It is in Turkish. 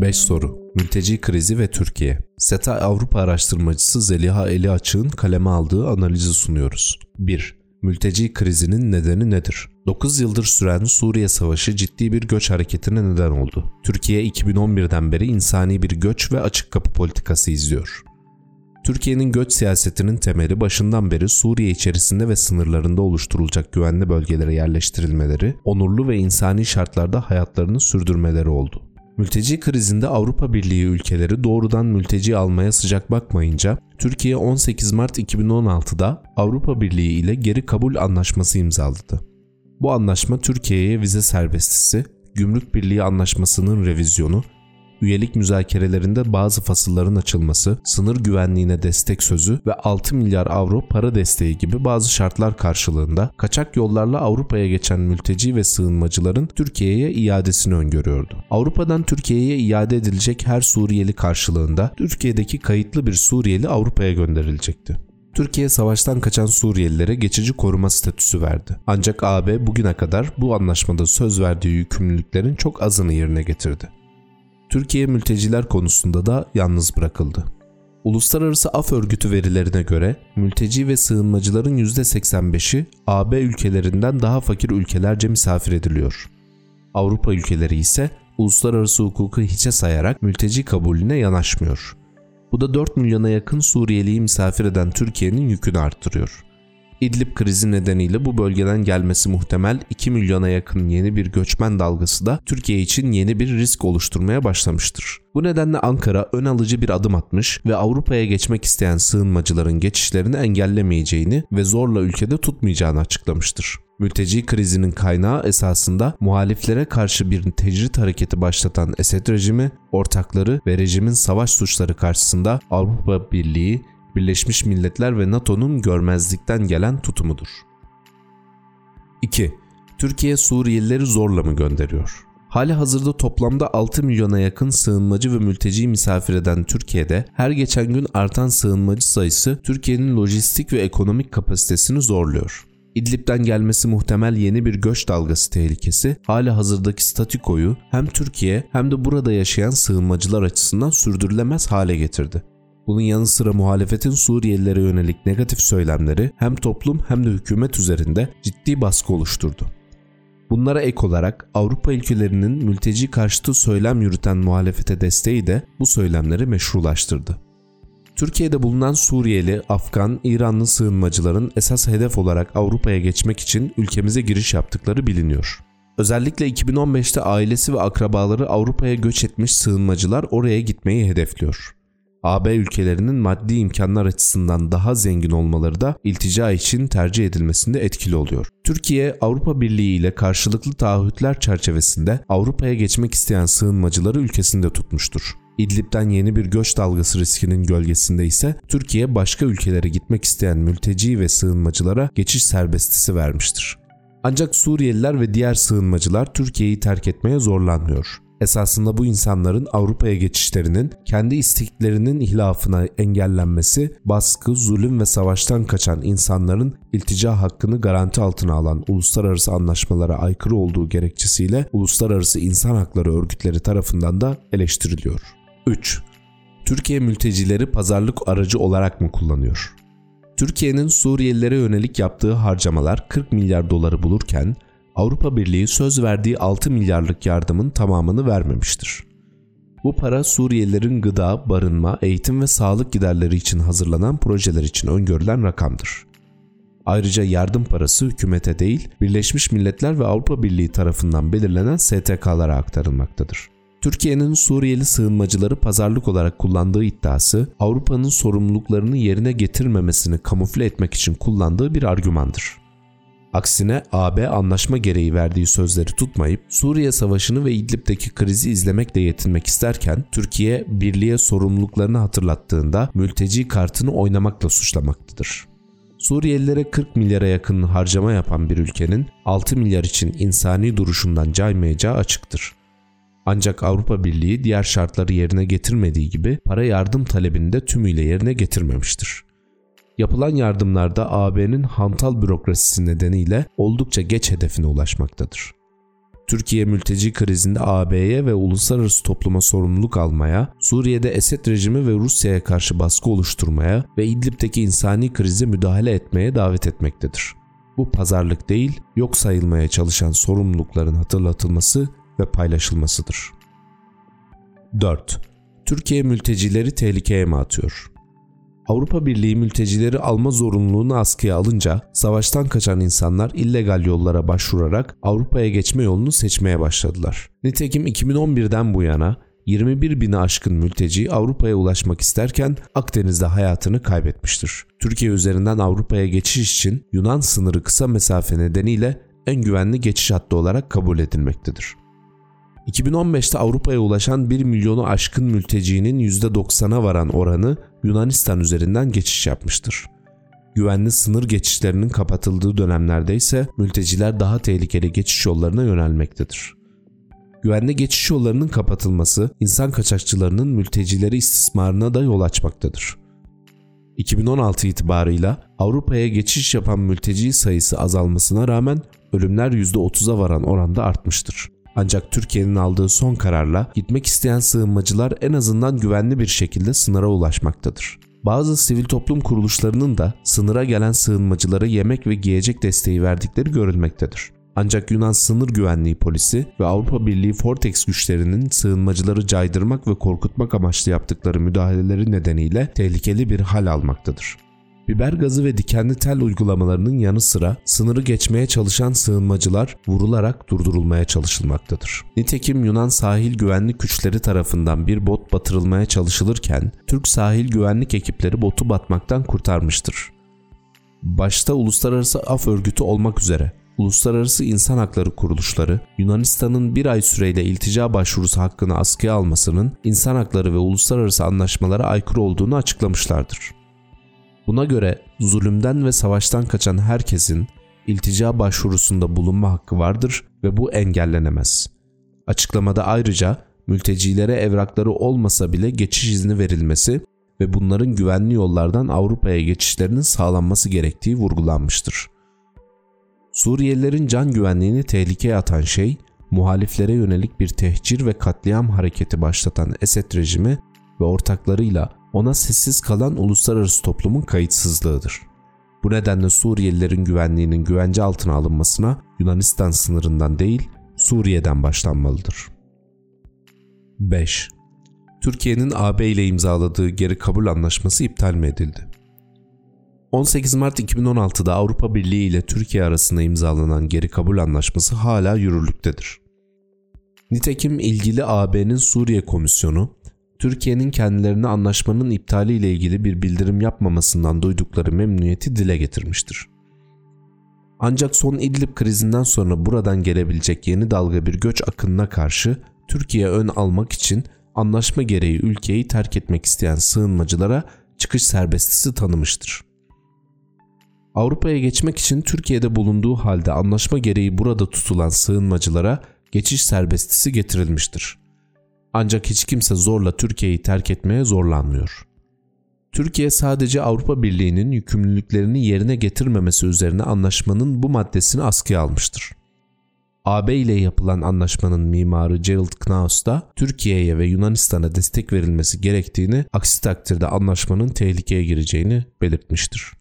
5 soru. Mülteci krizi ve Türkiye. SETA Avrupa araştırmacısı Zeliha Eli Açık'ın kaleme aldığı analizi sunuyoruz. 1. Mülteci krizinin nedeni nedir? 9 yıldır süren Suriye Savaşı ciddi bir göç hareketine neden oldu. Türkiye 2011'den beri insani bir göç ve açık kapı politikası izliyor. Türkiye'nin göç siyasetinin temeli başından beri Suriye içerisinde ve sınırlarında oluşturulacak güvenli bölgelere yerleştirilmeleri, onurlu ve insani şartlarda hayatlarını sürdürmeleri oldu. Mülteci krizinde Avrupa Birliği ülkeleri doğrudan mülteci almaya sıcak bakmayınca Türkiye 18 Mart 2016'da Avrupa Birliği ile geri kabul anlaşması imzaladı. Bu anlaşma Türkiye'ye vize serbestisi, Gümrük Birliği Anlaşması'nın revizyonu üyelik müzakerelerinde bazı fasılların açılması, sınır güvenliğine destek sözü ve 6 milyar avro para desteği gibi bazı şartlar karşılığında kaçak yollarla Avrupa'ya geçen mülteci ve sığınmacıların Türkiye'ye iadesini öngörüyordu. Avrupa'dan Türkiye'ye iade edilecek her Suriyeli karşılığında Türkiye'deki kayıtlı bir Suriyeli Avrupa'ya gönderilecekti. Türkiye savaştan kaçan Suriyelilere geçici koruma statüsü verdi. Ancak AB bugüne kadar bu anlaşmada söz verdiği yükümlülüklerin çok azını yerine getirdi. Türkiye mülteciler konusunda da yalnız bırakıldı. Uluslararası Af Örgütü verilerine göre mülteci ve sığınmacıların %85'i AB ülkelerinden daha fakir ülkelerce misafir ediliyor. Avrupa ülkeleri ise uluslararası hukuku hiçe sayarak mülteci kabulüne yanaşmıyor. Bu da 4 milyona yakın Suriyeliyi misafir eden Türkiye'nin yükünü arttırıyor. İdlib krizi nedeniyle bu bölgeden gelmesi muhtemel 2 milyona yakın yeni bir göçmen dalgası da Türkiye için yeni bir risk oluşturmaya başlamıştır. Bu nedenle Ankara ön alıcı bir adım atmış ve Avrupa'ya geçmek isteyen sığınmacıların geçişlerini engellemeyeceğini ve zorla ülkede tutmayacağını açıklamıştır. Mülteci krizinin kaynağı esasında muhaliflere karşı bir tecrit hareketi başlatan Esed rejimi, ortakları ve rejimin savaş suçları karşısında Avrupa Birliği Birleşmiş Milletler ve NATO'nun görmezlikten gelen tutumudur. 2. Türkiye Suriyelileri zorla mı gönderiyor? Hali hazırda toplamda 6 milyona yakın sığınmacı ve mülteci misafir eden Türkiye'de her geçen gün artan sığınmacı sayısı Türkiye'nin lojistik ve ekonomik kapasitesini zorluyor. İdlib'den gelmesi muhtemel yeni bir göç dalgası tehlikesi hali hazırdaki statikoyu hem Türkiye hem de burada yaşayan sığınmacılar açısından sürdürülemez hale getirdi. Bunun yanı sıra muhalefetin Suriyelilere yönelik negatif söylemleri hem toplum hem de hükümet üzerinde ciddi baskı oluşturdu. Bunlara ek olarak Avrupa ülkelerinin mülteci karşıtı söylem yürüten muhalefete desteği de bu söylemleri meşrulaştırdı. Türkiye'de bulunan Suriyeli, Afgan, İranlı sığınmacıların esas hedef olarak Avrupa'ya geçmek için ülkemize giriş yaptıkları biliniyor. Özellikle 2015'te ailesi ve akrabaları Avrupa'ya göç etmiş sığınmacılar oraya gitmeyi hedefliyor. AB ülkelerinin maddi imkanlar açısından daha zengin olmaları da iltica için tercih edilmesinde etkili oluyor. Türkiye, Avrupa Birliği ile karşılıklı taahhütler çerçevesinde Avrupa'ya geçmek isteyen sığınmacıları ülkesinde tutmuştur. İdlib'den yeni bir göç dalgası riskinin gölgesinde ise Türkiye başka ülkelere gitmek isteyen mülteci ve sığınmacılara geçiş serbestisi vermiştir. Ancak Suriyeliler ve diğer sığınmacılar Türkiye'yi terk etmeye zorlanmıyor. Esasında bu insanların Avrupa'ya geçişlerinin kendi isteklerinin hilafına engellenmesi, baskı, zulüm ve savaştan kaçan insanların iltica hakkını garanti altına alan uluslararası anlaşmalara aykırı olduğu gerekçesiyle uluslararası insan hakları örgütleri tarafından da eleştiriliyor. 3. Türkiye mültecileri pazarlık aracı olarak mı kullanıyor? Türkiye'nin Suriyelilere yönelik yaptığı harcamalar 40 milyar doları bulurken Avrupa Birliği söz verdiği 6 milyarlık yardımın tamamını vermemiştir. Bu para Suriyelilerin gıda, barınma, eğitim ve sağlık giderleri için hazırlanan projeler için öngörülen rakamdır. Ayrıca yardım parası hükümete değil, Birleşmiş Milletler ve Avrupa Birliği tarafından belirlenen STK'lara aktarılmaktadır. Türkiye'nin Suriyeli sığınmacıları pazarlık olarak kullandığı iddiası, Avrupa'nın sorumluluklarını yerine getirmemesini kamufle etmek için kullandığı bir argümandır. Aksine AB anlaşma gereği verdiği sözleri tutmayıp Suriye Savaşı'nı ve İdlib'deki krizi izlemekle yetinmek isterken Türkiye birliğe sorumluluklarını hatırlattığında mülteci kartını oynamakla suçlamaktadır. Suriyelilere 40 milyara yakın harcama yapan bir ülkenin 6 milyar için insani duruşundan caymayacağı açıktır. Ancak Avrupa Birliği diğer şartları yerine getirmediği gibi para yardım talebini de tümüyle yerine getirmemiştir. Yapılan yardımlarda AB'nin hantal bürokrasisi nedeniyle oldukça geç hedefine ulaşmaktadır. Türkiye mülteci krizinde AB'ye ve uluslararası topluma sorumluluk almaya, Suriye'de Esed rejimi ve Rusya'ya karşı baskı oluşturmaya ve İdlib'deki insani krize müdahale etmeye davet etmektedir. Bu pazarlık değil, yok sayılmaya çalışan sorumlulukların hatırlatılması ve paylaşılmasıdır. 4. Türkiye mültecileri tehlikeye mi atıyor? Avrupa Birliği mültecileri alma zorunluluğunu askıya alınca savaştan kaçan insanlar illegal yollara başvurarak Avrupa'ya geçme yolunu seçmeye başladılar. Nitekim 2011'den bu yana 21 bini aşkın mülteci Avrupa'ya ulaşmak isterken Akdeniz'de hayatını kaybetmiştir. Türkiye üzerinden Avrupa'ya geçiş için Yunan sınırı kısa mesafe nedeniyle en güvenli geçiş hattı olarak kabul edilmektedir. 2015'te Avrupa'ya ulaşan 1 milyonu aşkın mültecinin %90'a varan oranı Yunanistan üzerinden geçiş yapmıştır. Güvenli sınır geçişlerinin kapatıldığı dönemlerde ise mülteciler daha tehlikeli geçiş yollarına yönelmektedir. Güvenli geçiş yollarının kapatılması insan kaçakçılarının mültecileri istismarına da yol açmaktadır. 2016 itibarıyla Avrupa'ya geçiş yapan mülteci sayısı azalmasına rağmen ölümler %30'a varan oranda artmıştır. Ancak Türkiye'nin aldığı son kararla gitmek isteyen sığınmacılar en azından güvenli bir şekilde sınıra ulaşmaktadır. Bazı sivil toplum kuruluşlarının da sınıra gelen sığınmacılara yemek ve giyecek desteği verdikleri görülmektedir. Ancak Yunan sınır güvenliği polisi ve Avrupa Birliği Fortex güçlerinin sığınmacıları caydırmak ve korkutmak amaçlı yaptıkları müdahaleleri nedeniyle tehlikeli bir hal almaktadır biber gazı ve dikenli tel uygulamalarının yanı sıra sınırı geçmeye çalışan sığınmacılar vurularak durdurulmaya çalışılmaktadır. Nitekim Yunan sahil güvenlik güçleri tarafından bir bot batırılmaya çalışılırken Türk sahil güvenlik ekipleri botu batmaktan kurtarmıştır. Başta Uluslararası Af Örgütü olmak üzere uluslararası insan hakları kuruluşları Yunanistan'ın bir ay süreyle iltica başvurusu hakkını askıya almasının insan hakları ve uluslararası anlaşmalara aykırı olduğunu açıklamışlardır. Buna göre zulümden ve savaştan kaçan herkesin iltica başvurusunda bulunma hakkı vardır ve bu engellenemez. Açıklamada ayrıca mültecilere evrakları olmasa bile geçiş izni verilmesi ve bunların güvenli yollardan Avrupa'ya geçişlerinin sağlanması gerektiği vurgulanmıştır. Suriyelilerin can güvenliğini tehlikeye atan şey, muhaliflere yönelik bir tehcir ve katliam hareketi başlatan Esed rejimi ve ortaklarıyla ona sessiz kalan uluslararası toplumun kayıtsızlığıdır. Bu nedenle Suriyelilerin güvenliğinin güvence altına alınmasına Yunanistan sınırından değil Suriye'den başlanmalıdır. 5. Türkiye'nin AB ile imzaladığı geri kabul anlaşması iptal mi edildi? 18 Mart 2016'da Avrupa Birliği ile Türkiye arasında imzalanan geri kabul anlaşması hala yürürlüktedir. Nitekim ilgili AB'nin Suriye Komisyonu Türkiye'nin kendilerine anlaşmanın iptali ile ilgili bir bildirim yapmamasından duydukları memnuniyeti dile getirmiştir. Ancak son İdlib krizinden sonra buradan gelebilecek yeni dalga bir göç akınına karşı Türkiye ön almak için anlaşma gereği ülkeyi terk etmek isteyen sığınmacılara çıkış serbestisi tanımıştır. Avrupa'ya geçmek için Türkiye'de bulunduğu halde anlaşma gereği burada tutulan sığınmacılara geçiş serbestisi getirilmiştir. Ancak hiç kimse zorla Türkiye'yi terk etmeye zorlanmıyor. Türkiye sadece Avrupa Birliği'nin yükümlülüklerini yerine getirmemesi üzerine anlaşmanın bu maddesini askıya almıştır. AB ile yapılan anlaşmanın mimarı Gerald Knaus da Türkiye'ye ve Yunanistan'a destek verilmesi gerektiğini, aksi takdirde anlaşmanın tehlikeye gireceğini belirtmiştir.